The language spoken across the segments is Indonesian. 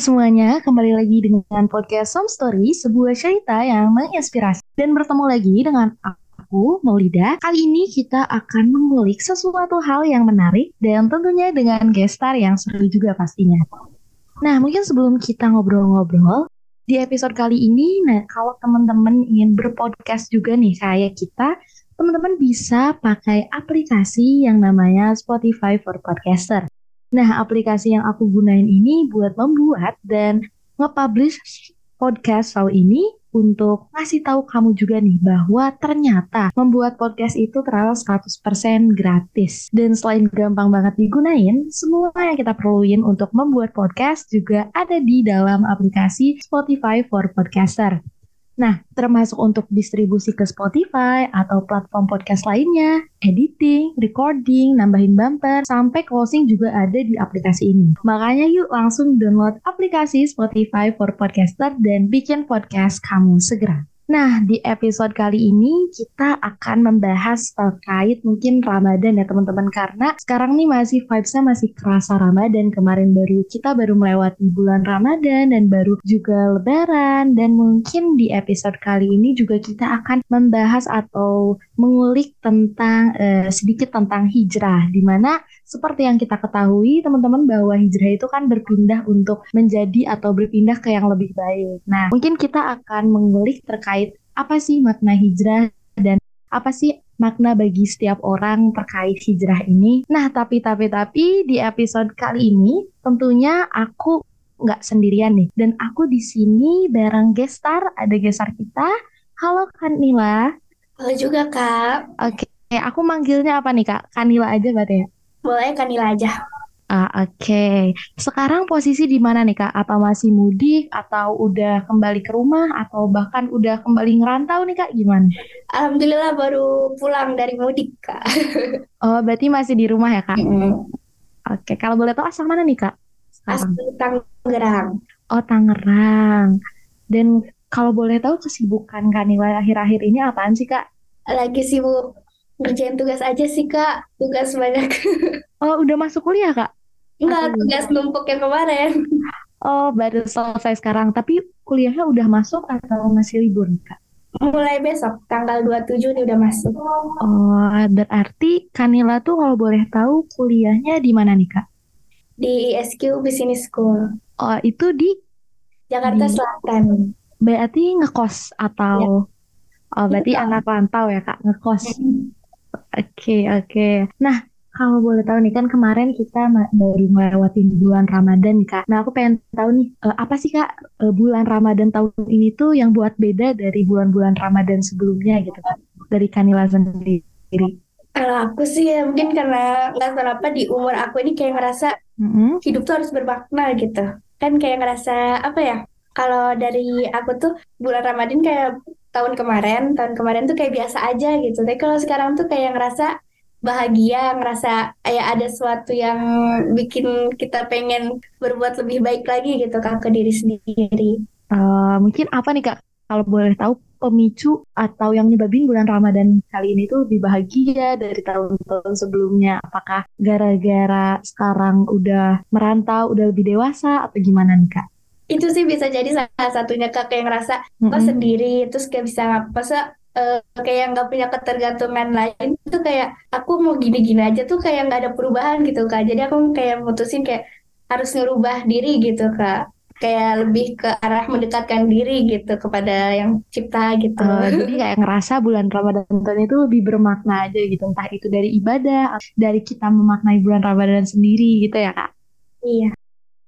Semuanya. Kembali lagi dengan podcast Some Story, sebuah cerita yang menginspirasi. Dan bertemu lagi dengan aku, Maulida. Kali ini kita akan mengulik sesuatu hal yang menarik dan tentunya dengan gestar yang seru juga pastinya. Nah, mungkin sebelum kita ngobrol-ngobrol, di episode kali ini, nah kalau teman-teman ingin berpodcast juga nih kayak kita, teman-teman bisa pakai aplikasi yang namanya Spotify for Podcaster. Nah, aplikasi yang aku gunain ini buat membuat dan nge-publish podcast show ini untuk ngasih tahu kamu juga nih bahwa ternyata membuat podcast itu terlalu 100% gratis. Dan selain gampang banget digunain, semua yang kita perluin untuk membuat podcast juga ada di dalam aplikasi Spotify for Podcaster. Nah, termasuk untuk distribusi ke Spotify atau platform podcast lainnya, editing, recording, nambahin bumper, sampai closing juga ada di aplikasi ini. Makanya yuk langsung download aplikasi Spotify for Podcaster dan bikin podcast kamu segera. Nah, di episode kali ini kita akan membahas terkait mungkin Ramadan ya teman-teman. Karena sekarang nih masih vibes-nya masih kerasa Ramadan. Kemarin baru kita baru melewati bulan Ramadan dan baru juga lebaran. Dan mungkin di episode kali ini juga kita akan membahas atau mengulik tentang uh, sedikit tentang hijrah. Di mana seperti yang kita ketahui teman-teman bahwa hijrah itu kan berpindah untuk menjadi atau berpindah ke yang lebih baik. Nah, mungkin kita akan mengulik terkait apa sih makna hijrah dan apa sih makna bagi setiap orang terkait hijrah ini. Nah, tapi tapi tapi di episode kali ini tentunya aku nggak sendirian nih dan aku di sini bareng gestar ada gestar kita. Halo Kanila. Halo juga Kak. Oke, aku manggilnya apa nih Kak? Kanila aja berarti ya? Boleh Kanila aja. Ah, oke. Okay. Sekarang posisi di mana nih Kak? Apa masih mudik atau udah kembali ke rumah atau bahkan udah kembali ngerantau nih Kak? Gimana? Alhamdulillah baru pulang dari mudik Kak. oh, berarti masih di rumah ya Kak? Mm -hmm. Oke, okay. kalau boleh tahu asal mana nih Kak? Sekarang. Asal Tangerang. Oh, Tangerang. Dan kalau boleh tahu kesibukan Kanila akhir-akhir ini apaan sih Kak? Lagi sibuk ngerjain tugas aja sih kak. Tugas banyak. Oh udah masuk kuliah kak? Enggak, tugas numpuk yang kemarin. Oh baru selesai sekarang. Tapi kuliahnya udah masuk atau masih libur kak? Mulai besok tanggal 27 nih udah masuk. Oh berarti Kanila tuh kalau boleh tahu kuliahnya di mana nih kak? Di ISQ Business School. Oh itu di? Jakarta di... Selatan. Berarti ngekos atau? Ya. Oh, berarti ya, anak rantau ya, Kak, ngekos. Oke, oke. Nah, kalau boleh tahu nih kan kemarin kita baru melewati bulan Ramadan nih Kak. Nah, aku pengen tahu nih uh, apa sih Kak uh, bulan Ramadan tahun ini tuh yang buat beda dari bulan-bulan Ramadan sebelumnya gitu Kak. Dari Kanila sendiri. Kalau aku sih ya mungkin karena nggak tahu apa di umur aku ini kayak ngerasa mm-hmm. hidup tuh harus bermakna gitu. Kan kayak ngerasa apa ya? Kalau dari aku tuh bulan Ramadan kayak tahun kemarin tahun kemarin tuh kayak biasa aja gitu tapi kalau sekarang tuh kayak ngerasa bahagia ngerasa kayak ada sesuatu yang bikin kita pengen berbuat lebih baik lagi gitu kak ke diri sendiri uh, mungkin apa nih kak kalau boleh tahu pemicu atau yang nyebabin bulan Ramadan kali ini tuh lebih bahagia dari tahun-tahun sebelumnya? Apakah gara-gara sekarang udah merantau, udah lebih dewasa atau gimana nih Kak? Itu sih bisa jadi salah satunya kak kayak ngerasa mm-hmm. oh sendiri terus kayak bisa masa uh, kayak nggak punya ketergantungan lain itu kayak aku mau gini-gini aja tuh kayak nggak ada perubahan gitu kak jadi aku kayak mutusin kayak harus ngerubah diri gitu kak kayak lebih ke arah mendekatkan diri gitu kepada yang cipta gitu. Uh, jadi kayak ngerasa bulan Ramadan itu lebih bermakna aja gitu, entah itu dari ibadah, dari kita memaknai bulan Ramadan sendiri gitu ya kak. Iya.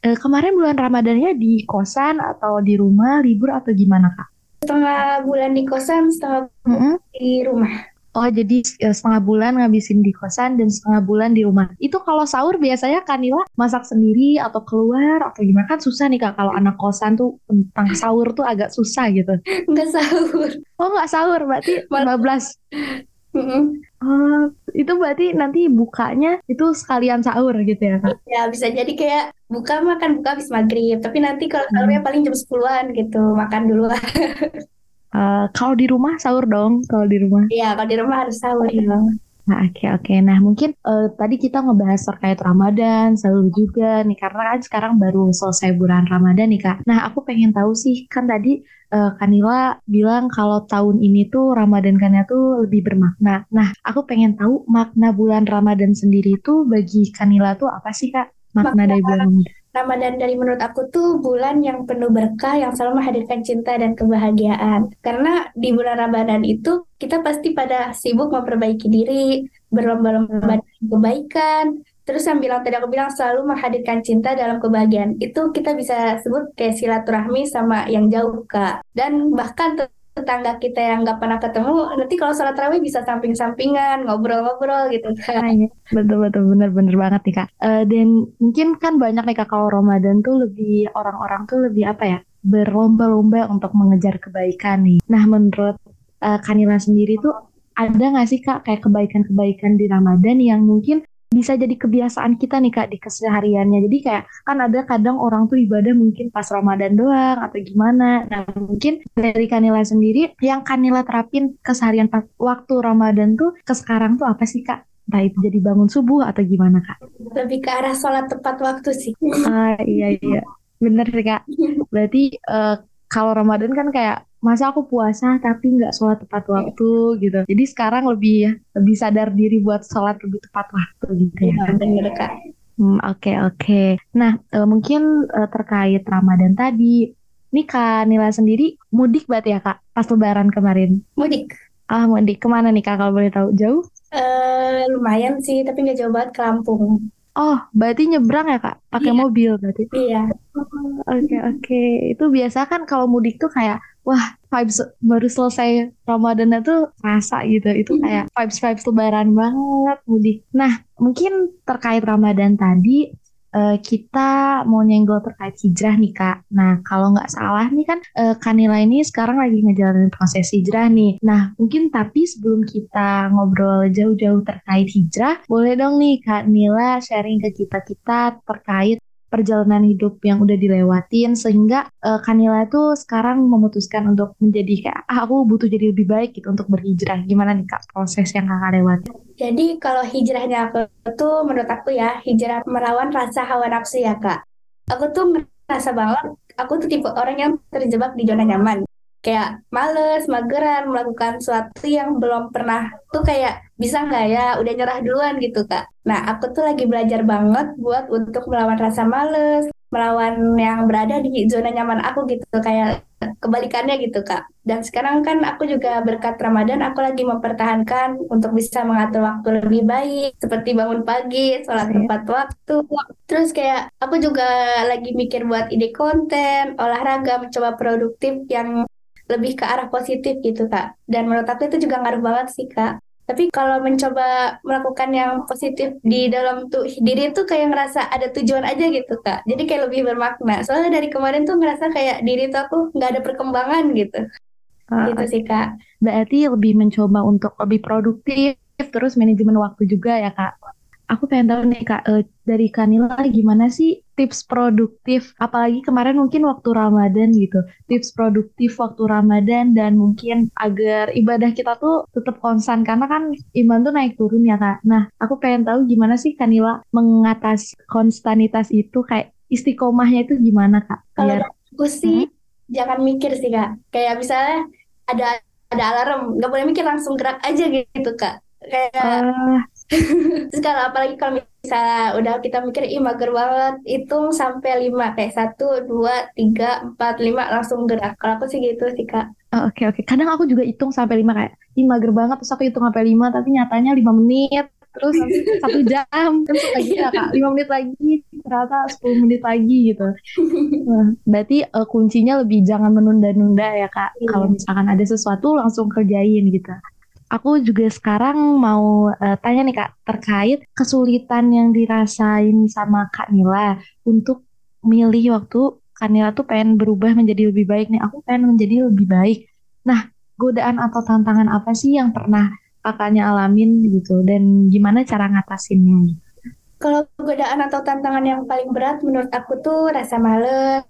Eh, kemarin bulan Ramadannya di kosan atau di rumah, libur atau gimana kak? Setengah bulan di kosan, setengah mm -hmm. di rumah. Oh jadi eh, setengah bulan ngabisin di kosan dan setengah bulan di rumah. Itu kalau sahur biasanya Kanila masak sendiri atau keluar atau gimana kan susah nih kak kalau anak kosan tuh tentang sahur tuh agak susah gitu. Enggak sahur. Oh nggak sahur berarti 15. Mm -hmm. Uh, itu berarti nanti bukanya itu sekalian sahur gitu ya kak? Ya bisa jadi kayak buka makan buka habis maghrib. Tapi nanti kalau sahurnya hmm. paling jam 10-an gitu makan dulu. uh, kalau di rumah sahur dong kalau di rumah? Iya kalau di rumah harus sahur ya. Nah, oke okay, oke. Okay. Nah, mungkin uh, tadi kita ngebahas terkait Ramadan selalu juga nih karena kan sekarang baru selesai bulan Ramadan nih Kak. Nah, aku pengen tahu sih kan tadi uh, Kanila bilang kalau tahun ini tuh Ramadan Kanila tuh lebih bermakna. Nah, aku pengen tahu makna bulan Ramadan sendiri tuh bagi Kanila tuh apa sih Kak? Makna, makna dari bulan Ramadan. Ramadan dari menurut aku tuh bulan yang penuh berkah yang selalu menghadirkan cinta dan kebahagiaan. Karena di bulan Ramadan itu kita pasti pada sibuk memperbaiki diri, berlomba-lomba kebaikan, terus yang bilang tadi aku bilang selalu menghadirkan cinta dalam kebahagiaan. Itu kita bisa sebut kayak silaturahmi sama yang jauh, Kak. Dan bahkan tetangga kita yang nggak pernah ketemu nanti kalau sholat rawih bisa samping-sampingan ngobrol-ngobrol gitu nah, iya. betul betul bener-bener banget nih kak uh, dan mungkin kan banyak nih kak kalau Ramadan tuh lebih orang-orang tuh lebih apa ya berlomba-lomba untuk mengejar kebaikan nih nah menurut uh, Kanila sendiri tuh ada nggak sih kak kayak kebaikan-kebaikan di Ramadan yang mungkin bisa jadi kebiasaan kita nih kak di kesehariannya. Jadi kayak kan ada kadang orang tuh ibadah mungkin pas Ramadan doang atau gimana. Nah mungkin dari Kanila sendiri yang Kanila terapin keseharian waktu Ramadan tuh ke sekarang tuh apa sih kak? Entah itu jadi bangun subuh atau gimana kak? Lebih ke arah sholat tepat waktu sih. Ah iya iya bener kak. Berarti uh, kalau Ramadan kan kayak masa aku puasa tapi nggak sholat tepat iya. waktu gitu. Jadi sekarang lebih ya lebih sadar diri buat sholat lebih tepat waktu gitu ya. Benar kak. Hmm, oke okay, oke. Okay. Nah uh, mungkin uh, terkait Ramadan tadi, nih kak Nila sendiri mudik berarti ya kak pas Lebaran kemarin? Mudik. Ah mudik ke mana nih kak kalau boleh tahu jauh? Uh, lumayan sih tapi nggak jauh banget ke Lampung. Oh, berarti nyebrang ya kak? Pakai iya. mobil berarti? Iya. Oke oh, oke. Okay, okay. Itu biasa kan kalau mudik tuh kayak wah vibes baru selesai Ramadan tuh rasa gitu itu hmm. kayak vibes vibes lebaran banget mudik nah mungkin terkait Ramadan tadi uh, kita mau nyenggol terkait hijrah nih kak. Nah kalau nggak salah nih kan uh, Kanila ini sekarang lagi ngejalanin proses hijrah nih. Nah mungkin tapi sebelum kita ngobrol jauh-jauh terkait hijrah, boleh dong nih Kak Nila sharing ke kita kita terkait perjalanan hidup yang udah dilewatin sehingga uh, Kanila itu sekarang memutuskan untuk menjadi kayak ah, aku butuh jadi lebih baik gitu untuk berhijrah. Gimana nih Kak proses yang Kakak lewati? Jadi kalau hijrahnya aku tuh menurut aku ya hijrah melawan rasa hawa nafsu ya Kak. Aku tuh merasa banget aku tuh tipe orang yang terjebak di zona nyaman kayak males, mageran melakukan sesuatu yang belum pernah tuh kayak bisa nggak ya udah nyerah duluan gitu kak. Nah aku tuh lagi belajar banget buat untuk melawan rasa males, melawan yang berada di zona nyaman aku gitu kayak kebalikannya gitu kak. Dan sekarang kan aku juga berkat Ramadan aku lagi mempertahankan untuk bisa mengatur waktu lebih baik seperti bangun pagi, sholat iya. tepat waktu. Terus kayak aku juga lagi mikir buat ide konten, olahraga, mencoba produktif yang lebih ke arah positif gitu kak. Dan menurut aku itu juga ngaruh banget sih kak. Tapi kalau mencoba melakukan yang positif di dalam tuh diri itu kayak ngerasa ada tujuan aja gitu kak. Jadi kayak lebih bermakna. Soalnya dari kemarin tuh ngerasa kayak diri tuh aku nggak ada perkembangan gitu. Uh, gitu sih kak. berarti lebih mencoba untuk lebih produktif terus manajemen waktu juga ya kak. Aku pengen tahu nih kak uh, dari Kanila gimana sih tips produktif apalagi kemarin mungkin waktu Ramadan gitu. Tips produktif waktu Ramadan dan mungkin agar ibadah kita tuh tetap konstan. Karena kan iman tuh naik turun ya kak. Nah aku pengen tahu gimana sih Kanila mengatasi konstanitas itu? Kayak istiqomahnya itu gimana kak? Kalau aku sih hmm? jangan mikir sih kak. Kayak misalnya ada ada alarm nggak boleh mikir langsung gerak aja gitu kak. Kayak uh, Terus kalau apalagi kalau misalnya udah kita mikir ih mager banget, hitung sampai lima kayak satu, dua, tiga, empat, lima langsung gerak. Kalau aku sih gitu sih kak. Oke oh, oke. Okay, okay. Kadang aku juga hitung sampai lima kayak ih mager banget terus aku hitung sampai lima tapi nyatanya lima menit terus satu jam terus lagi ya kak lima menit lagi ternyata sepuluh menit lagi gitu nah, berarti uh, kuncinya lebih jangan menunda-nunda ya kak iya. kalau misalkan ada sesuatu langsung kerjain gitu Aku juga sekarang mau uh, tanya nih Kak terkait kesulitan yang dirasain sama Kak Nila untuk milih waktu Kak Nila tuh pengen berubah menjadi lebih baik nih. Aku pengen menjadi lebih baik. Nah, godaan atau tantangan apa sih yang pernah kakaknya alamin gitu dan gimana cara ngatasinnya? Kalau godaan atau tantangan yang paling berat menurut aku tuh rasa males,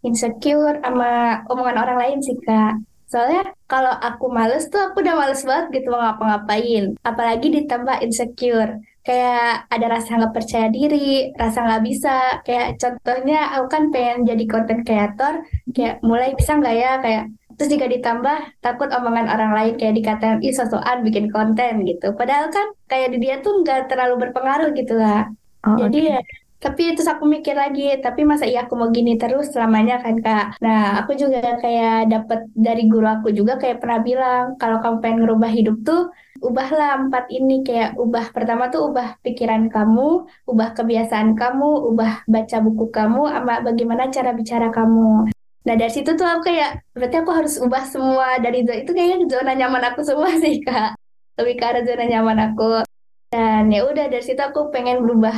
insecure, sama omongan orang lain sih kak. Soalnya kalau aku males tuh aku udah males banget gitu mau ngapa-ngapain. Apalagi ditambah insecure. Kayak ada rasa nggak percaya diri, rasa nggak bisa. Kayak contohnya aku kan pengen jadi content creator, kayak mulai bisa nggak ya kayak terus jika ditambah takut omongan orang lain kayak dikatain ih sosokan bikin konten gitu padahal kan kayak di dia tuh nggak terlalu berpengaruh gitu lah oh, jadi okay. ya tapi terus aku mikir lagi tapi masa iya aku mau gini terus selamanya kan kak? Nah aku juga kayak dapet dari guru aku juga kayak pernah bilang kalau kamu pengen ngerubah hidup tuh ubahlah empat ini kayak ubah pertama tuh ubah pikiran kamu ubah kebiasaan kamu ubah baca buku kamu sama bagaimana cara bicara kamu. Nah dari situ tuh aku kayak berarti aku harus ubah semua dari itu kayaknya zona nyaman aku semua sih kak. Lebih ke arah zona nyaman aku. Dan ya udah dari situ aku pengen berubah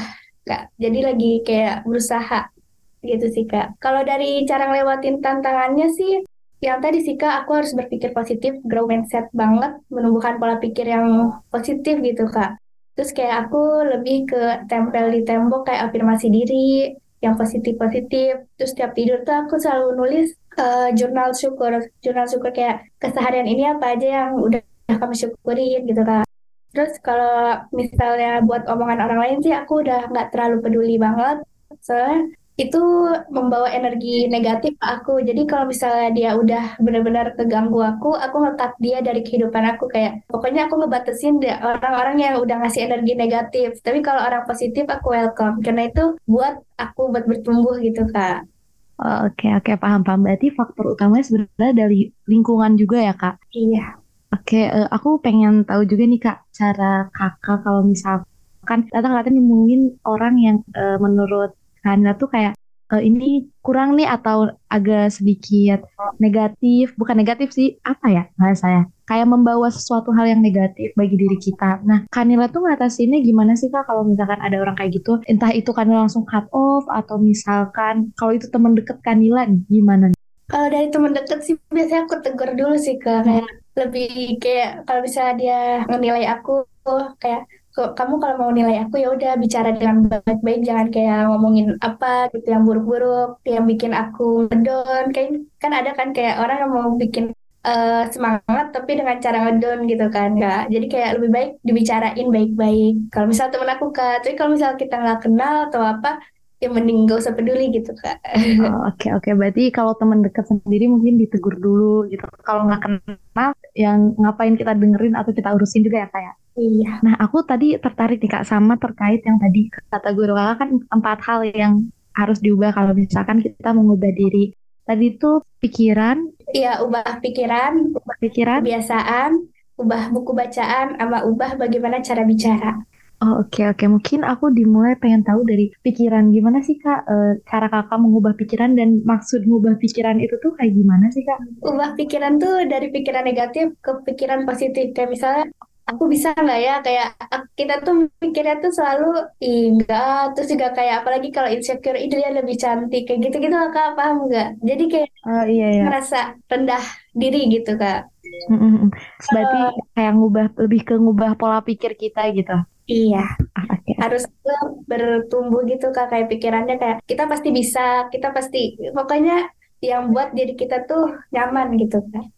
Kak. Jadi lagi kayak berusaha gitu sih Kak. Kalau dari cara ngelewatin tantangannya sih yang tadi sih Kak, aku harus berpikir positif, grow mindset banget, menumbuhkan pola pikir yang positif gitu Kak. Terus kayak aku lebih ke tempel di tembok kayak afirmasi diri, yang positif-positif. Terus tiap tidur tuh aku selalu nulis uh, jurnal syukur. Jurnal syukur kayak keseharian ini apa aja yang udah kamu syukurin gitu Kak. Terus kalau misalnya buat omongan orang lain sih aku udah nggak terlalu peduli banget. Soalnya itu membawa energi negatif ke aku. Jadi kalau misalnya dia udah benar-benar keganggu aku, aku ngekat dia dari kehidupan aku kayak pokoknya aku ngebatasin deh orang-orang yang udah ngasih energi negatif. Tapi kalau orang positif aku welcome karena itu buat aku buat bertumbuh gitu kak. Oh, oke oke paham paham. Berarti faktor utamanya sebenarnya dari lingkungan juga ya kak? Iya. Oke, uh, aku pengen tahu juga nih Kak, cara Kakak kalau misalkan datang-datang nemuin orang yang uh, menurut Kanda tuh kayak uh, ini kurang nih atau agak sedikit negatif, bukan negatif sih, apa ya saya? Kayak membawa sesuatu hal yang negatif bagi diri kita. Nah, Kanila tuh ngatasinnya gimana sih Kak kalau misalkan ada orang kayak gitu? Entah itu Kanila langsung cut off atau misalkan kalau itu teman deket Kanila nih, gimana? Kalau dari teman deket sih biasanya aku tegur dulu sih Kak, kayak lebih kayak kalau misalnya dia menilai aku kayak kok kamu kalau mau nilai aku ya udah bicara dengan baik-baik jangan kayak ngomongin apa gitu yang buruk-buruk yang bikin aku ngedon kayak kan ada kan kayak orang yang mau bikin uh, semangat tapi dengan cara ngedon gitu kan kak. Jadi kayak lebih baik dibicarain baik-baik. Kalau misal temen aku kak. Tapi kalau misal kita nggak kenal atau apa ya mending gak usah peduli gitu kak. Oke oh, oke okay, okay. berarti kalau teman dekat sendiri mungkin ditegur dulu gitu. Kalau nggak kenal yang ngapain kita dengerin atau kita urusin juga ya kayak. Ya? Iya. Nah aku tadi tertarik nih kak sama terkait yang tadi kata guru kakak kan empat hal yang harus diubah kalau misalkan kita mengubah diri. Tadi itu pikiran. Iya ubah pikiran, ubah pikiran, kebiasaan, ubah buku bacaan, sama ubah bagaimana cara bicara. Oh oke okay, oke okay. mungkin aku dimulai pengen tahu dari pikiran gimana sih kak e, cara kakak mengubah pikiran dan maksud mengubah pikiran itu tuh kayak gimana sih kak? Ubah pikiran tuh dari pikiran negatif ke pikiran positif kayak misalnya aku bisa nggak ya kayak kita tuh mikirnya tuh selalu enggak terus juga kayak apalagi kalau insecure itu dia lebih cantik kayak gitu gitu lah kak paham nggak? Jadi kayak oh, iya, iya. ngerasa rendah diri gitu kak. Mm -hmm. Berarti uh, kayak ngubah lebih ke ngubah pola pikir kita gitu. Iya, okay. harus bertumbuh gitu kak kayak pikirannya kayak kita pasti bisa, kita pasti pokoknya yang buat diri kita tuh nyaman gitu kan.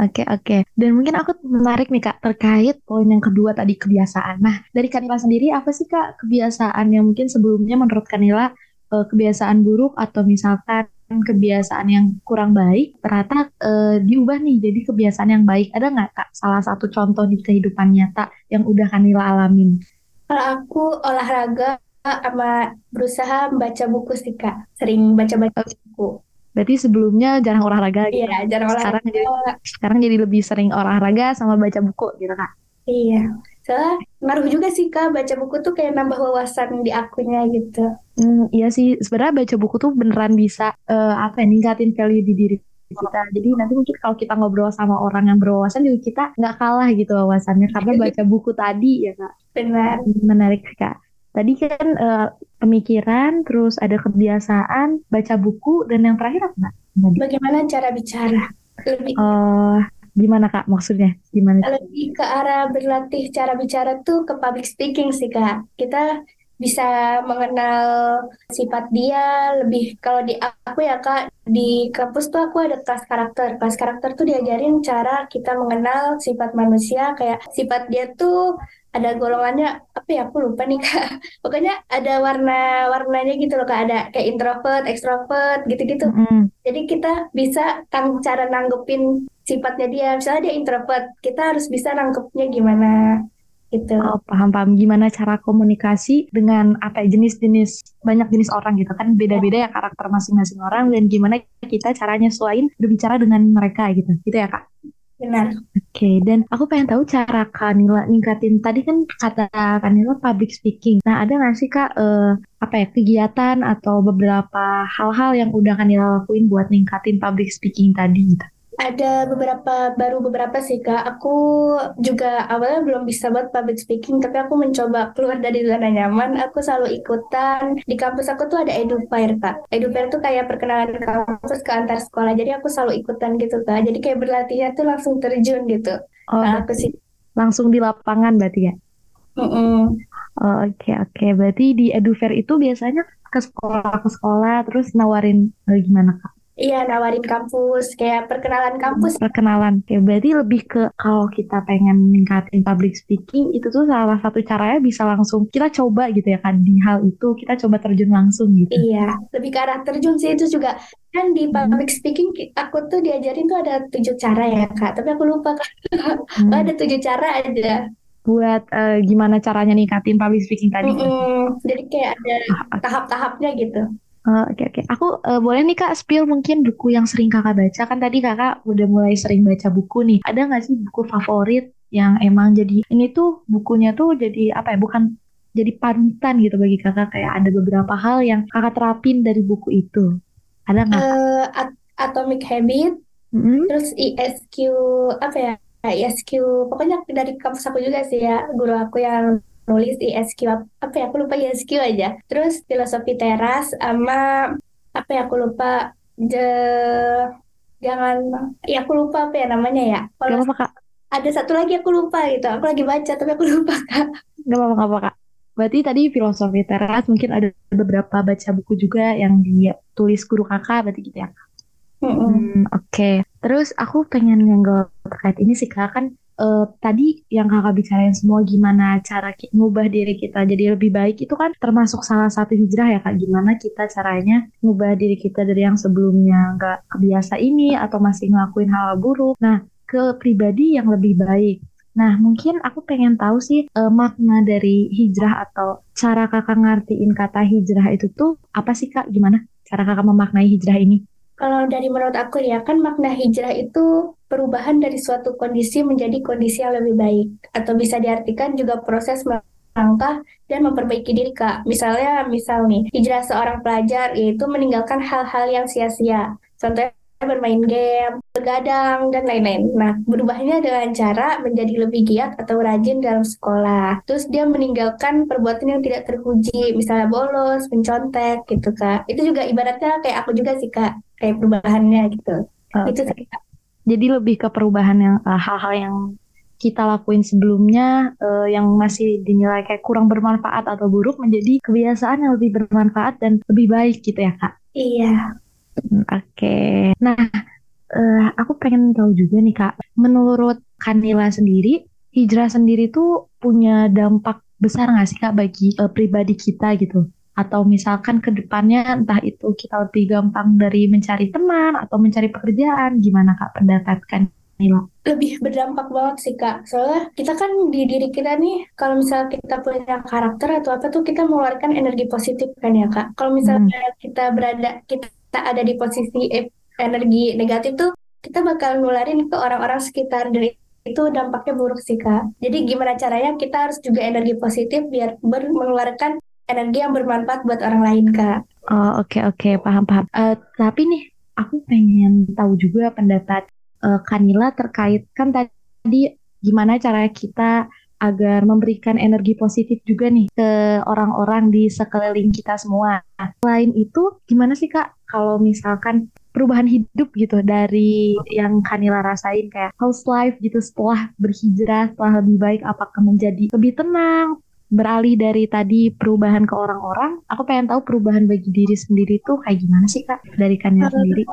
Oke okay, oke. Okay. Dan mungkin aku menarik nih kak terkait poin yang kedua tadi kebiasaan. Nah dari Kanila sendiri apa sih kak kebiasaan yang mungkin sebelumnya menurut Kanila eh, kebiasaan buruk atau misalkan kebiasaan yang kurang baik ternyata e, diubah nih jadi kebiasaan yang baik ada nggak kak salah satu contoh di kehidupan nyata yang udah Kanila alamin kalau aku olahraga sama berusaha membaca buku sih kak sering baca-baca buku Berarti sebelumnya jarang olahraga gitu. Iya, jarang olahraga. Sekarang jadi, sekarang jadi lebih sering olahraga sama baca buku gitu, Kak. Iya. Soalnya ngaruh juga sih Kak, baca buku tuh kayak nambah wawasan di akunya gitu. Hmm, iya sih, sebenarnya baca buku tuh beneran bisa uh, apa ya, ningkatin value di diri kita. Jadi nanti mungkin kalau kita ngobrol sama orang yang berwawasan juga kita nggak kalah gitu wawasannya karena baca buku tadi ya Kak. Benar. Menarik Kak. Tadi kan uh, pemikiran, terus ada kebiasaan, baca buku, dan yang terakhir apa? Bagaimana cara bicara? Lebih. Uh, Gimana kak maksudnya? Gimana? Lebih ke arah berlatih cara bicara tuh ke public speaking sih kak. Kita bisa mengenal sifat dia lebih kalau di aku ya kak di kampus tuh aku ada kelas karakter kelas karakter tuh diajarin cara kita mengenal sifat manusia kayak sifat dia tuh ada golongannya apa ya aku lupa nih kak pokoknya ada warna warnanya gitu loh kak ada kayak introvert extrovert gitu-gitu mm. jadi kita bisa kan cara nanggepin sifatnya dia misalnya dia introvert kita harus bisa nangkepnya gimana gitu. Oh, paham paham gimana cara komunikasi dengan apa ya, jenis-jenis banyak jenis orang gitu kan beda-beda ya karakter masing-masing orang dan gimana kita caranya selain berbicara dengan mereka gitu. Gitu ya, Kak? Benar. Oke, okay, dan aku pengen tahu cara Kanila ningkatin tadi kan kata Kanila public speaking. Nah, ada nggak sih Kak uh, apa ya kegiatan atau beberapa hal-hal yang udah Kanila lakuin buat ningkatin public speaking tadi gitu? Ada beberapa, baru beberapa sih Kak. Aku juga awalnya belum bisa buat public speaking, tapi aku mencoba keluar dari zona nyaman. Aku selalu ikutan. Di kampus aku tuh ada EduFair Kak. EduFair tuh kayak perkenalan kampus ke antar sekolah. Jadi aku selalu ikutan gitu Kak. Jadi kayak berlatihnya tuh langsung terjun gitu. Oh, nah, aku sih. Langsung di lapangan berarti ya? Mm -mm. Oh, oke okay, oke. Okay. Berarti di EduFair itu biasanya ke sekolah ke sekolah terus nawarin eh, gimana Kak? Iya, nawarin kampus, kayak perkenalan kampus. Perkenalan, ya berarti lebih ke kalau kita pengen meningkatin public speaking, itu tuh salah satu caranya bisa langsung kita coba gitu ya kan, di hal itu kita coba terjun langsung gitu. Iya, lebih ke arah terjun sih itu juga. Kan di hmm. public hmm. speaking, aku tuh diajarin tuh ada tujuh cara ya kak, tapi aku lupa kan. Hmm. ada tujuh cara aja buat uh, gimana caranya ningkatin public speaking tadi. Mm -hmm. Jadi kayak ada ah, tahap-tahapnya gitu. Oh, oke oke. Aku uh, boleh nih Kak spill mungkin buku yang sering Kakak baca. Kan tadi Kakak udah mulai sering baca buku nih. Ada nggak sih buku favorit yang emang jadi ini tuh bukunya tuh jadi apa ya? Bukan jadi panutan gitu bagi Kakak kayak ada beberapa hal yang Kakak terapin dari buku itu. Ada nggak? Uh, Atomic Habit. Mm -hmm. Terus ESQ apa ya? ESQ pokoknya dari kampus aku juga sih ya guru aku yang nulis ISQ apa ya aku lupa ISQ aja. Terus filosofi teras sama apa ya aku lupa. Je, jangan ya aku lupa apa ya namanya ya. Kalau apa kak. ada satu lagi aku lupa gitu. Aku lagi baca tapi aku lupa kak. Nggak apa-apa apa kak. Berarti tadi filosofi teras mungkin ada beberapa baca buku juga yang ditulis guru kakak berarti gitu ya Mm -hmm. hmm, Oke, okay. terus aku pengen nyenggol terkait ini sih kak. Kan uh, tadi yang kakak bicarain semua gimana cara ngubah diri kita jadi lebih baik itu kan termasuk salah satu hijrah ya kak gimana kita caranya ngubah diri kita dari yang sebelumnya nggak kebiasa ini atau masih ngelakuin hal buruk nah ke pribadi yang lebih baik Nah, mungkin aku pengen tahu sih uh, makna dari hijrah atau cara kakak ngertiin kata hijrah itu tuh apa sih kak? Gimana cara kakak memaknai hijrah ini? Kalau dari menurut aku ya kan makna hijrah itu perubahan dari suatu kondisi menjadi kondisi yang lebih baik atau bisa diartikan juga proses melangkah dan memperbaiki diri kak. Misalnya misal nih hijrah seorang pelajar yaitu meninggalkan hal-hal yang sia-sia. Contohnya bermain game, bergadang, dan lain-lain. Nah, berubahnya dengan cara menjadi lebih giat atau rajin dalam sekolah. Terus dia meninggalkan perbuatan yang tidak terpuji, misalnya bolos, mencontek, gitu, Kak. Itu juga ibaratnya kayak aku juga sih, Kak kayak perubahannya gitu. Okay. Itu sih. Jadi lebih ke perubahan yang eh, hal-hal yang kita lakuin sebelumnya uh, yang masih dinilai kayak kurang bermanfaat atau buruk menjadi kebiasaan yang lebih bermanfaat dan lebih baik gitu ya kak? Iya. Oke. Okay. Nah, uh, aku pengen tahu juga nih kak, menurut Kanila sendiri, hijrah sendiri tuh punya dampak besar nggak sih kak bagi uh, pribadi kita gitu? atau misalkan ke depannya entah itu kita lebih gampang dari mencari teman atau mencari pekerjaan gimana kak pendapat kan Nila? Lebih berdampak banget sih kak soalnya kita kan di diri kita nih kalau misalnya kita punya karakter atau apa tuh kita mengeluarkan energi positif kan ya kak kalau misalnya hmm. kita berada kita ada di posisi energi negatif tuh kita bakal nularin ke orang-orang sekitar dari itu dampaknya buruk sih kak. Jadi gimana caranya kita harus juga energi positif biar mengeluarkan energi yang bermanfaat buat orang lain kak. Oh oke okay, oke okay. paham paham. Uh, tapi nih aku pengen tahu juga pendapat uh, Kanila terkait kan tadi gimana cara kita agar memberikan energi positif juga nih ke orang-orang di sekeliling kita semua. Selain itu, gimana sih Kak kalau misalkan perubahan hidup gitu dari yang Kanila rasain kayak house life gitu setelah berhijrah, setelah lebih baik apakah menjadi lebih tenang, beralih dari tadi perubahan ke orang-orang, aku pengen tahu perubahan bagi diri sendiri tuh kayak gimana sih kak dari Kania sendiri?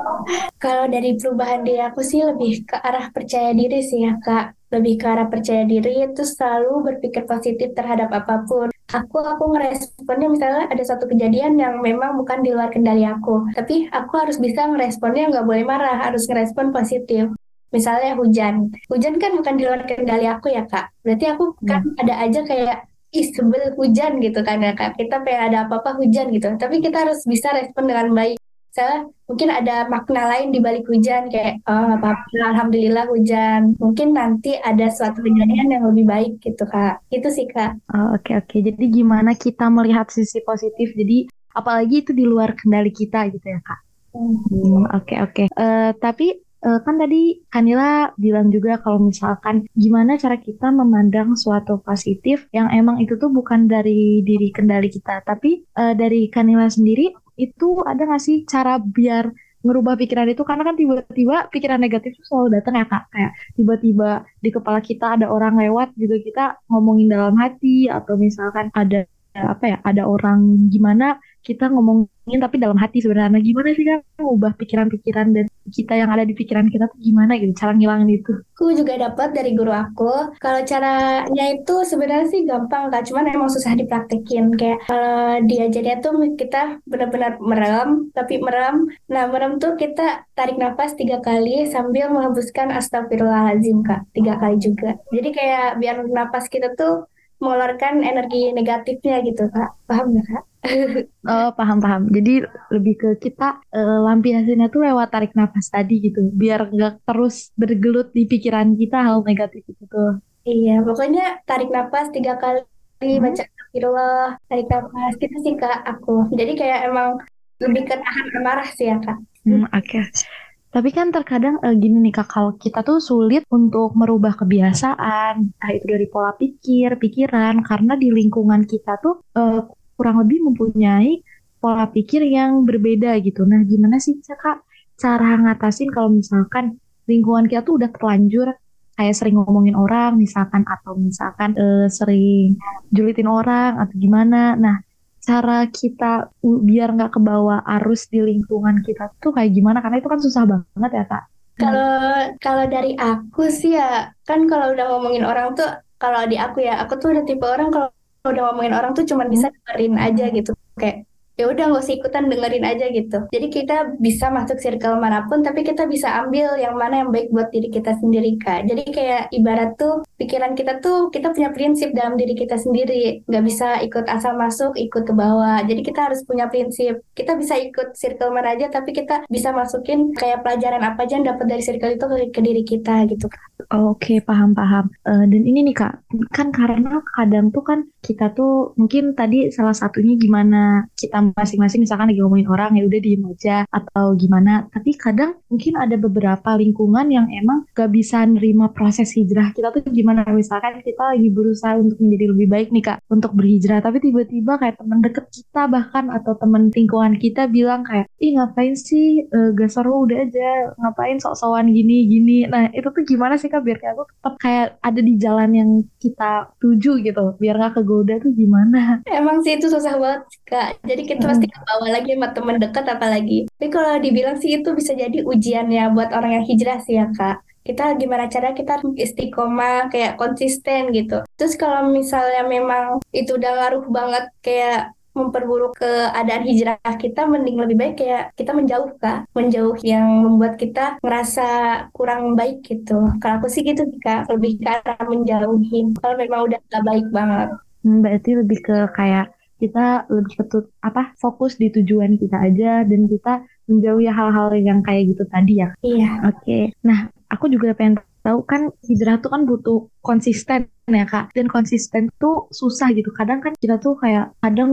Kalau dari perubahan diri aku sih lebih ke arah percaya diri sih ya kak. Lebih ke arah percaya diri itu selalu berpikir positif terhadap apa pun. Aku aku ngeresponnya misalnya ada satu kejadian yang memang bukan di luar kendali aku, tapi aku harus bisa ngeresponnya nggak boleh marah, harus ngerespon positif misalnya hujan. Hujan kan bukan di luar kendali aku ya kak. Berarti aku kan hmm. ada aja kayak ih sebel hujan gitu kan ya kak. Kita pengen ada apa-apa hujan gitu. Tapi kita harus bisa respon dengan baik. Misalnya mungkin ada makna lain di balik hujan kayak oh nggak apa-apa alhamdulillah hujan. Mungkin nanti ada suatu kejadian yang lebih baik gitu kak. Itu sih kak. Oh, oke okay, oke. Okay. Jadi gimana kita melihat sisi positif. Jadi apalagi itu di luar kendali kita gitu ya kak. Hmm, oke hmm, oke. Okay, okay. uh, tapi uh, kan tadi Kanila bilang juga kalau misalkan gimana cara kita memandang suatu positif yang emang itu tuh bukan dari diri kendali kita, tapi uh, dari Kanila sendiri itu ada nggak sih cara biar ngerubah pikiran itu? Karena kan tiba-tiba pikiran negatif itu selalu datang ya kak. Kayak tiba-tiba di kepala kita ada orang lewat juga kita ngomongin dalam hati atau misalkan ada apa ya ada orang gimana kita ngomongin tapi dalam hati sebenarnya. Gimana sih kan mengubah pikiran-pikiran dan kita yang ada di pikiran kita tuh gimana gitu cara ngilangin itu? Aku juga dapat dari guru aku kalau caranya itu sebenarnya sih gampang kak cuman emang susah dipraktekin. Kayak kalau diajarnya tuh kita benar-benar merem tapi merem. Nah merem tuh kita tarik nafas tiga kali sambil menghembuskan astagfirullahaladzim kak tiga kali juga. Jadi kayak biar nafas kita tuh mengeluarkan energi negatifnya gitu kak. Paham nggak kak? Oh paham paham. Jadi lebih ke kita uh, lampiasinnya tuh lewat tarik nafas tadi gitu biar nggak terus bergelut di pikiran kita hal negatif itu tuh. Iya pokoknya tarik nafas tiga kali hmm. baca astagfirullah tarik nafas. Gitu sih kak aku. Jadi kayak emang lebih ke tahan amarah sih ya kak. Hmm, oke. okay. Tapi kan terkadang uh, gini nih kak, kalau kita tuh sulit untuk merubah kebiasaan, entah itu dari pola pikir, pikiran, karena di lingkungan kita tuh uh, kurang lebih mempunyai pola pikir yang berbeda gitu. Nah, gimana sih kak cara ngatasin kalau misalkan lingkungan kita tuh udah terlanjur kayak sering ngomongin orang misalkan atau misalkan uh, sering julitin orang atau gimana. Nah, cara kita biar nggak kebawa arus di lingkungan kita tuh kayak gimana? Karena itu kan susah banget ya kak. Kalau kalau dari aku sih ya kan kalau udah ngomongin orang tuh kalau di aku ya aku tuh udah tipe orang kalau udah ngomongin orang tuh cuma bisa dengerin aja gitu kayak ya udah nggak usah ikutan dengerin aja gitu. Jadi kita bisa masuk circle mana pun tapi kita bisa ambil yang mana yang baik buat diri kita sendiri kak. Jadi kayak ibarat tuh pikiran kita tuh kita punya prinsip dalam diri kita sendiri. Nggak bisa ikut asal masuk ikut ke bawah. Jadi kita harus punya prinsip. Kita bisa ikut circle mana aja tapi kita bisa masukin kayak pelajaran apa aja yang dapat dari circle itu ke, diri kita gitu kak. Oke, paham paham. Uh, dan ini nih kak, kan karena kadang tuh kan kita tuh mungkin tadi salah satunya gimana kita masing-masing misalkan lagi ngomongin orang ya udah diem aja atau gimana. Tapi kadang mungkin ada beberapa lingkungan yang emang gak bisa nerima proses hijrah kita tuh gimana. Misalkan kita lagi berusaha untuk menjadi lebih baik nih kak untuk berhijrah. Tapi tiba-tiba kayak teman deket kita bahkan atau teman lingkungan kita bilang kayak ih ngapain sih uh, gak seru udah aja. Ngapain sok-sokan gini gini. Nah itu tuh gimana sih kak? Biar kayak aku tetap kayak ada di jalan yang kita tuju gitu. Biar gak kegoda tuh gimana? Emang sih itu susah banget kak. Jadi kita pasti ke bawah lagi sama teman dekat apalagi. Tapi kalau dibilang sih itu bisa jadi ujiannya buat orang yang hijrah sih ya kak. Kita gimana cara kita istiqomah kayak konsisten gitu. Terus kalau misalnya memang itu udah ngaruh banget kayak memperburuk keadaan hijrah kita mending lebih baik kayak kita menjauh kak menjauh yang membuat kita ngerasa kurang baik gitu kalau aku sih gitu kak lebih ke arah menjauhin kalau memang udah gak baik banget hmm, berarti lebih ke kayak kita lebih ketut apa fokus di tujuan kita aja dan kita menjauhi hal-hal yang kayak gitu tadi ya. Iya. Oke. Okay. Nah, aku juga pengen tahu kan hijrah tuh kan butuh konsisten ya kak dan konsisten tuh susah gitu kadang kan kita tuh kayak kadang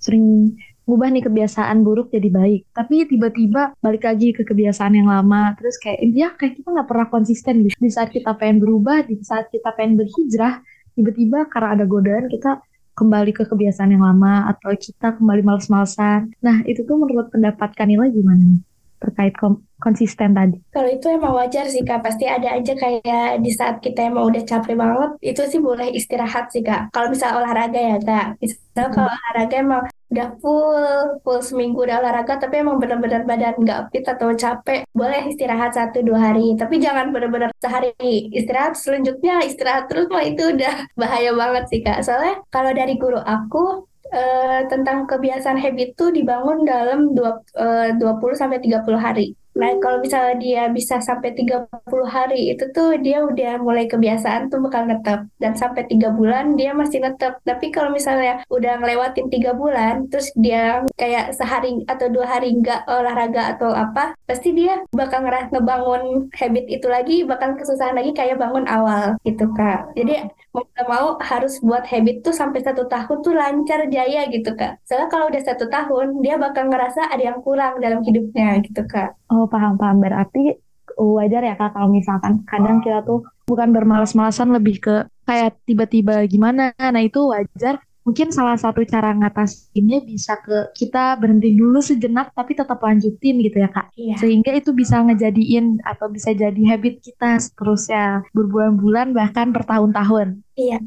sering ngubah nih kebiasaan buruk jadi baik tapi tiba-tiba balik lagi ke kebiasaan yang lama terus kayak ya kayak kita nggak pernah konsisten gitu di saat kita pengen berubah di saat kita pengen berhijrah tiba-tiba karena ada godaan kita kembali ke kebiasaan yang lama atau kita kembali males-malesan. Nah, itu tuh menurut pendapat Kanila gimana nih? terkait konsisten tadi? Kalau itu emang wajar sih kak, pasti ada aja kayak di saat kita emang udah capek banget, itu sih boleh istirahat sih kak. Kalau misal olahraga ya kak, misal kalau olahraga emang udah full full seminggu udah olahraga tapi emang benar-benar badan nggak fit atau capek. Boleh istirahat satu dua hari tapi jangan benar-benar sehari. Istirahat selanjutnya istirahat terus mah itu udah bahaya banget sih kak. Soalnya kalau dari guru aku uh, tentang kebiasaan habit itu dibangun dalam dua, uh, 20 sampai 30 hari. Nah, kalau misalnya dia bisa sampai 30 hari, itu tuh dia udah mulai kebiasaan tuh bakal ngetep. Dan sampai 3 bulan dia masih ngetep. Tapi kalau misalnya udah ngelewatin 3 bulan, terus dia kayak sehari atau dua hari nggak olahraga atau apa, pasti dia bakal ngerasa ngebangun habit itu lagi, bakal kesusahan lagi kayak bangun awal gitu, Kak. Jadi mau gak mau harus buat habit tuh sampai satu tahun tuh lancar jaya gitu kak. Soalnya kalau udah satu tahun dia bakal ngerasa ada yang kurang dalam hidupnya gitu kak. Oh paham paham berarti wajar ya kak kalau misalkan kadang kita tuh bukan bermalas-malasan lebih ke kayak tiba-tiba gimana. Nah itu wajar mungkin salah satu cara ngatasinnya bisa ke kita berhenti dulu sejenak tapi tetap lanjutin gitu ya kak iya. sehingga itu bisa ngejadiin atau bisa jadi habit kita seterusnya berbulan-bulan bahkan bertahun-tahun Iya.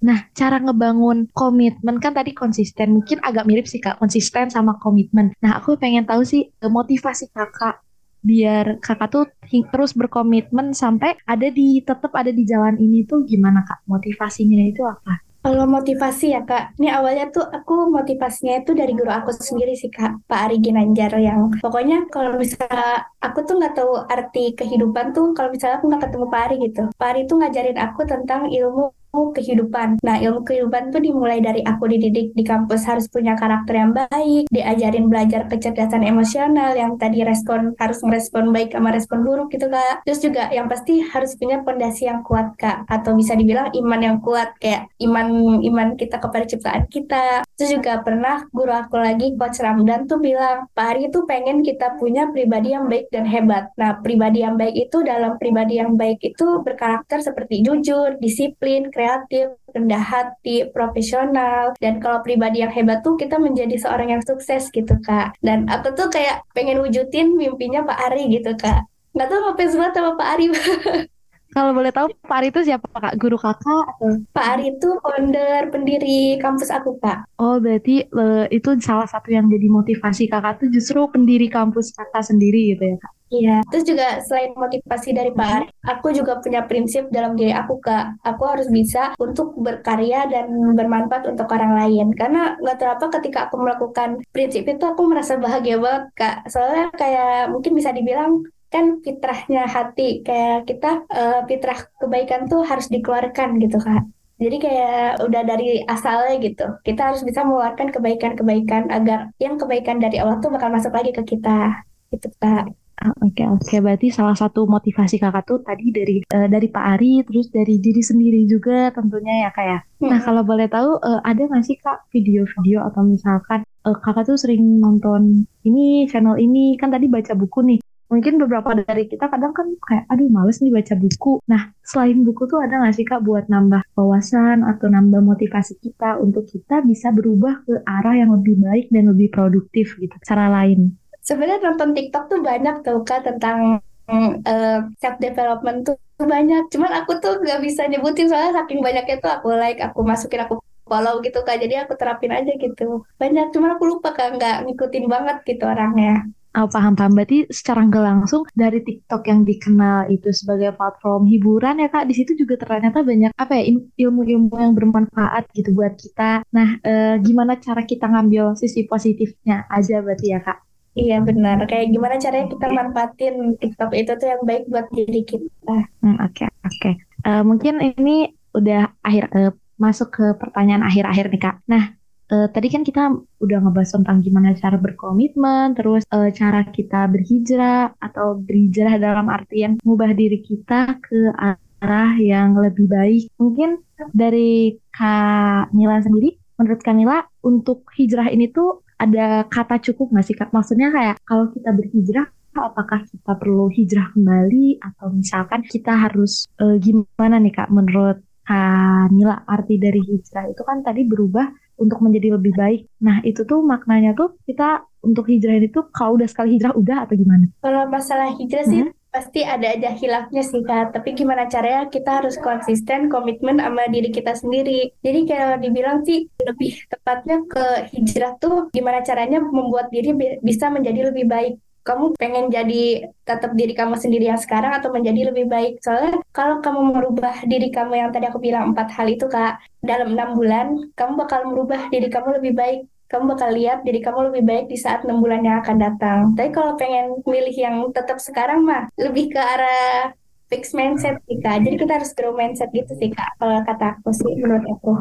Nah, cara ngebangun komitmen kan tadi konsisten. Mungkin agak mirip sih Kak, konsisten sama komitmen. Nah, aku pengen tahu sih motivasi Kakak biar Kakak tuh terus berkomitmen sampai ada di tetap ada di jalan ini tuh gimana Kak? Motivasinya itu apa? Kalau motivasi ya kak, ini awalnya tuh aku motivasinya itu dari guru aku sendiri sih kak, Pak Ari Ginanjar yang pokoknya kalau misalnya aku tuh nggak tahu arti kehidupan tuh kalau misalnya aku nggak ketemu Pak Ari gitu. Pak Ari tuh ngajarin aku tentang ilmu kehidupan. Nah, ilmu kehidupan tuh dimulai dari aku dididik di kampus harus punya karakter yang baik, diajarin belajar kecerdasan emosional yang tadi respon harus merespon baik sama respon buruk gitu kak. Terus juga yang pasti harus punya fondasi yang kuat kak, atau bisa dibilang iman yang kuat kayak iman iman kita kepada ciptaan kita. Terus juga pernah guru aku lagi coach Ramdan tuh bilang Pak Ari itu pengen kita punya pribadi yang baik dan hebat. Nah, pribadi yang baik itu dalam pribadi yang baik itu berkarakter seperti jujur, disiplin, kreatif, rendah hati, profesional, dan kalau pribadi yang hebat tuh kita menjadi seorang yang sukses gitu kak. Dan aku tuh kayak pengen wujudin mimpinya Pak Ari gitu kak. Nggak tahu ngefans banget sama Pak Ari. Kalau boleh tahu Pak Ari itu siapa kak? Guru kakak atau? Pak Ari itu founder pendiri kampus aku kak. Oh berarti uh, itu salah satu yang jadi motivasi kakak tuh justru pendiri kampus kakak sendiri gitu ya kak? Iya, terus juga selain motivasi dari Pak Ari, aku juga punya prinsip dalam diri aku kak. Aku harus bisa untuk berkarya dan bermanfaat untuk orang lain. Karena nggak tahu apa ketika aku melakukan prinsip itu aku merasa bahagia banget kak. Soalnya kayak mungkin bisa dibilang kan fitrahnya hati kayak kita uh, fitrah kebaikan tuh harus dikeluarkan gitu kak. Jadi kayak udah dari asalnya gitu. Kita harus bisa mengeluarkan kebaikan-kebaikan agar yang kebaikan dari Allah tuh bakal masuk lagi ke kita. Gitu kak. Oke okay, oke okay. berarti salah satu motivasi kakak tuh tadi dari uh, dari Pak Ari terus dari diri sendiri juga tentunya ya kak ya. Hmm. Nah kalau boleh tahu uh, ada nggak sih kak video-video atau misalkan uh, kakak tuh sering nonton ini channel ini kan tadi baca buku nih. Mungkin beberapa dari kita kadang kan kayak aduh males nih baca buku. Nah selain buku tuh ada nggak sih kak buat nambah wawasan atau nambah motivasi kita untuk kita bisa berubah ke arah yang lebih baik dan lebih produktif gitu cara lain sebenarnya nonton TikTok tuh banyak tuh kak tentang uh, eh, self development tuh banyak. Cuman aku tuh gak bisa nyebutin soalnya saking banyaknya tuh aku like, aku masukin, aku follow gitu kak. Jadi aku terapin aja gitu. Banyak, cuman aku lupa kak nggak ngikutin banget gitu orangnya. Oh, paham paham berarti secara nggak langsung dari TikTok yang dikenal itu sebagai platform hiburan ya kak di situ juga ternyata banyak apa ya ilmu-ilmu yang bermanfaat gitu buat kita. Nah, eh, gimana cara kita ngambil sisi positifnya aja berarti ya kak? Iya benar. Kayak gimana caranya kita manfaatin TikTok itu tuh yang baik buat diri kita. Hmm, oke, oke. Okay. Uh, eh, mungkin ini udah akhir uh, masuk ke pertanyaan akhir-akhir nih Kak. Nah, uh, tadi kan kita udah ngebahas tentang gimana cara berkomitmen, terus uh, cara kita berhijrah atau berhijrah dalam artian mengubah diri kita ke arah yang lebih baik. Mungkin dari Kak Nila sendiri, menurut Kak Nila, untuk hijrah ini tuh ada kata cukup nggak sih kak? Maksudnya kayak kalau kita berhijrah apakah kita perlu hijrah kembali atau misalkan kita harus uh, gimana nih kak menurut Kak Nila arti dari hijrah itu kan tadi berubah untuk menjadi lebih baik. Nah itu tuh maknanya tuh kita untuk hijrah itu kalau udah sekali hijrah udah atau gimana? Kalau masalah hijrah sih hmm? pasti ada aja hilafnya sih kak. Tapi gimana caranya kita harus konsisten komitmen sama diri kita sendiri. Jadi kalau dibilang sih lebih tepatnya ke hijrah tuh gimana caranya membuat diri bisa menjadi lebih baik kamu pengen jadi tetap diri kamu sendiri yang sekarang atau menjadi lebih baik? Soalnya kalau kamu merubah diri kamu yang tadi aku bilang empat hal itu kak dalam enam bulan kamu bakal merubah diri kamu lebih baik. Kamu bakal lihat diri kamu lebih baik di saat enam bulan yang akan datang. Tapi kalau pengen milih yang tetap sekarang mah lebih ke arah fix mindset sih kak. Jadi kita harus grow mindset gitu sih kak kalau kata aku sih menurut aku.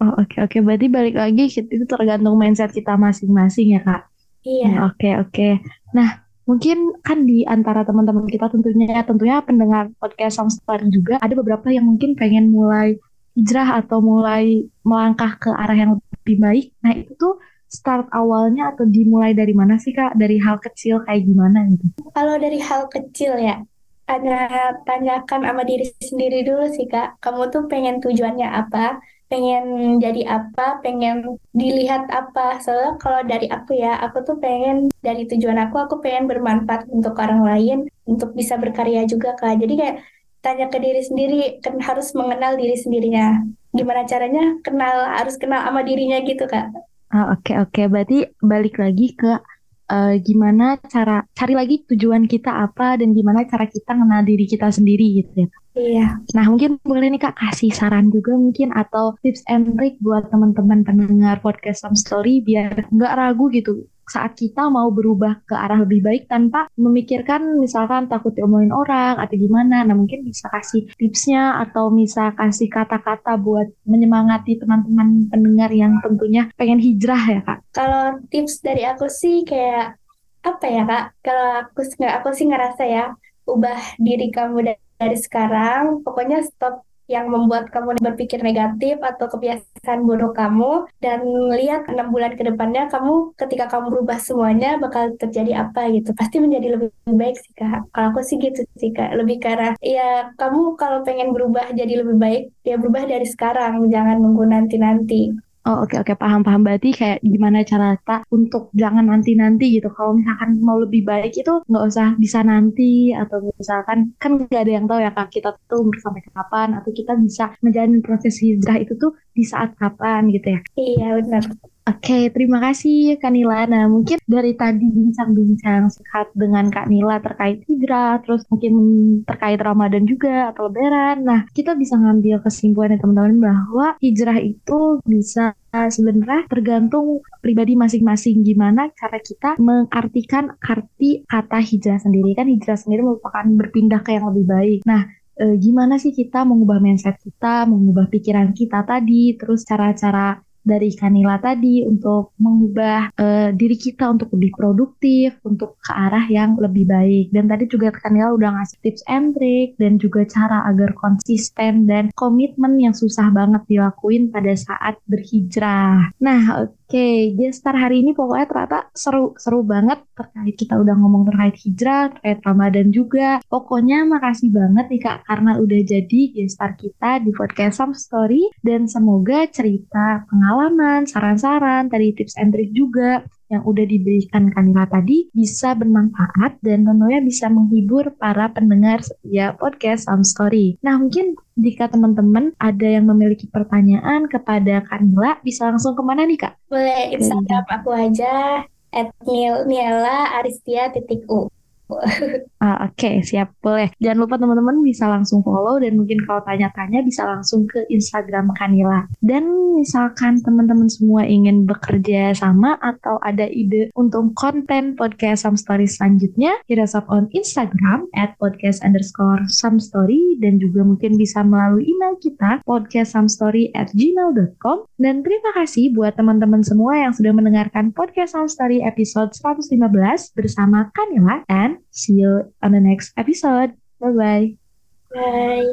Oh oke okay, oke. Okay. berarti balik lagi itu tergantung mindset kita masing-masing ya kak. Iya. Hmm, oke okay, oke. Okay. Nah mungkin kan di antara teman-teman kita tentunya tentunya pendengar podcast Story juga ada beberapa yang mungkin pengen mulai hijrah atau mulai melangkah ke arah yang lebih baik. Nah itu tuh start awalnya atau dimulai dari mana sih kak? Dari hal kecil kayak gimana gitu? Kalau dari hal kecil ya, ada tanyakan sama diri sendiri dulu sih kak. Kamu tuh pengen tujuannya apa? Pengen jadi apa, pengen dilihat apa. Soalnya kalau dari aku ya, aku tuh pengen dari tujuan aku, aku pengen bermanfaat untuk orang lain, untuk bisa berkarya juga kak. Jadi kayak tanya ke diri sendiri, kan harus mengenal diri sendirinya. Gimana caranya? Kenal, harus kenal sama dirinya gitu kak. Ah, oke oh, oke, okay, okay. berarti balik lagi ke uh, gimana cara cari lagi tujuan kita apa dan gimana cara kita mengenal diri kita sendiri gitu ya. Iya. Nah mungkin boleh nih kak kasih saran juga mungkin atau tips and trick buat teman-teman pendengar podcast Some Story biar nggak ragu gitu saat kita mau berubah ke arah lebih baik tanpa memikirkan misalkan takut diomongin orang atau gimana. Nah mungkin bisa kasih tipsnya atau bisa kasih kata-kata buat menyemangati teman-teman pendengar yang tentunya pengen hijrah ya kak. Kalau tips dari aku sih kayak apa ya kak? Kalau aku nggak aku sih ngerasa ya ubah diri kamu dari sekarang, pokoknya stop yang membuat kamu berpikir negatif atau kebiasaan buruk kamu. Dan lihat enam bulan ke depannya kamu ketika kamu berubah semuanya bakal terjadi apa gitu. Pasti menjadi lebih baik sih kak. Kalau aku sih gitu sih kak. Lebih karena ya kamu kalau pengen berubah jadi lebih baik ya berubah dari sekarang. Jangan nunggu nanti nanti Oh oke okay, oke okay. paham paham berarti kayak gimana cara kita untuk jangan nanti nanti gitu kalau misalkan mau lebih baik itu nggak usah bisa nanti atau misalkan kan nggak ada yang tahu ya kak kita tuh sampai kapan atau kita bisa menjalani proses hijrah itu tuh di saat kapan gitu ya iya benar Oke, terima kasih Kak Nila. Nah, mungkin dari tadi bincang-bincang sehat dengan Kak Nila terkait hijrah, terus mungkin terkait Ramadan juga atau Lebaran. Nah, kita bisa ngambil kesimpulan ya teman-teman bahwa hijrah itu bisa sebenarnya tergantung pribadi masing-masing gimana cara kita mengartikan arti kata hijrah sendiri. Kan hijrah sendiri merupakan berpindah ke yang lebih baik. Nah, e, gimana sih kita mengubah mindset kita, mengubah pikiran kita tadi, terus cara-cara dari Kanila tadi untuk mengubah uh, diri kita untuk lebih produktif, untuk ke arah yang lebih baik. Dan tadi juga Kanila udah ngasih tips and trick dan juga cara agar konsisten dan komitmen yang susah banget dilakuin pada saat berhijrah. Nah, Oke, okay, gestar hari ini pokoknya ternyata seru seru banget terkait kita udah ngomong terkait hijrah, terkait Ramadan juga. Pokoknya makasih banget nih Kak karena udah jadi gestar kita di podcast Some Story dan semoga cerita pengalaman, saran-saran, tadi tips and trick juga yang udah diberikan Kanila tadi bisa bermanfaat dan tentunya bisa menghibur para pendengar setia podcast Sound Story. Nah, mungkin jika teman-teman ada yang memiliki pertanyaan kepada Kanila, bisa langsung ke mana nih Kak? Boleh Instagram aku aja, at Aristia titik U. Ah, Oke, okay, siap. Boleh. Jangan lupa teman-teman bisa langsung follow dan mungkin kalau tanya-tanya bisa langsung ke Instagram Kanila. Dan misalkan teman-teman semua ingin bekerja sama atau ada ide untuk konten podcast Some Story selanjutnya, hit us on Instagram at podcast underscore some story dan juga mungkin bisa melalui email kita podcastsomestory at gmail.com dan terima kasih buat teman-teman semua yang sudah mendengarkan podcast Some Story episode 115 bersama Kanila and see you on the next episode. Bye-bye. Bye.